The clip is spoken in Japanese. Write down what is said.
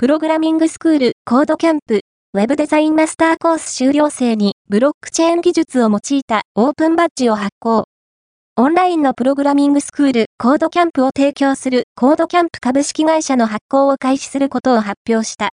プログラミングスクールコードキャンプウェブデザインマスターコース修了生にブロックチェーン技術を用いたオープンバッジを発行。オンラインのプログラミングスクールコードキャンプを提供するコードキャンプ株式会社の発行を開始することを発表した。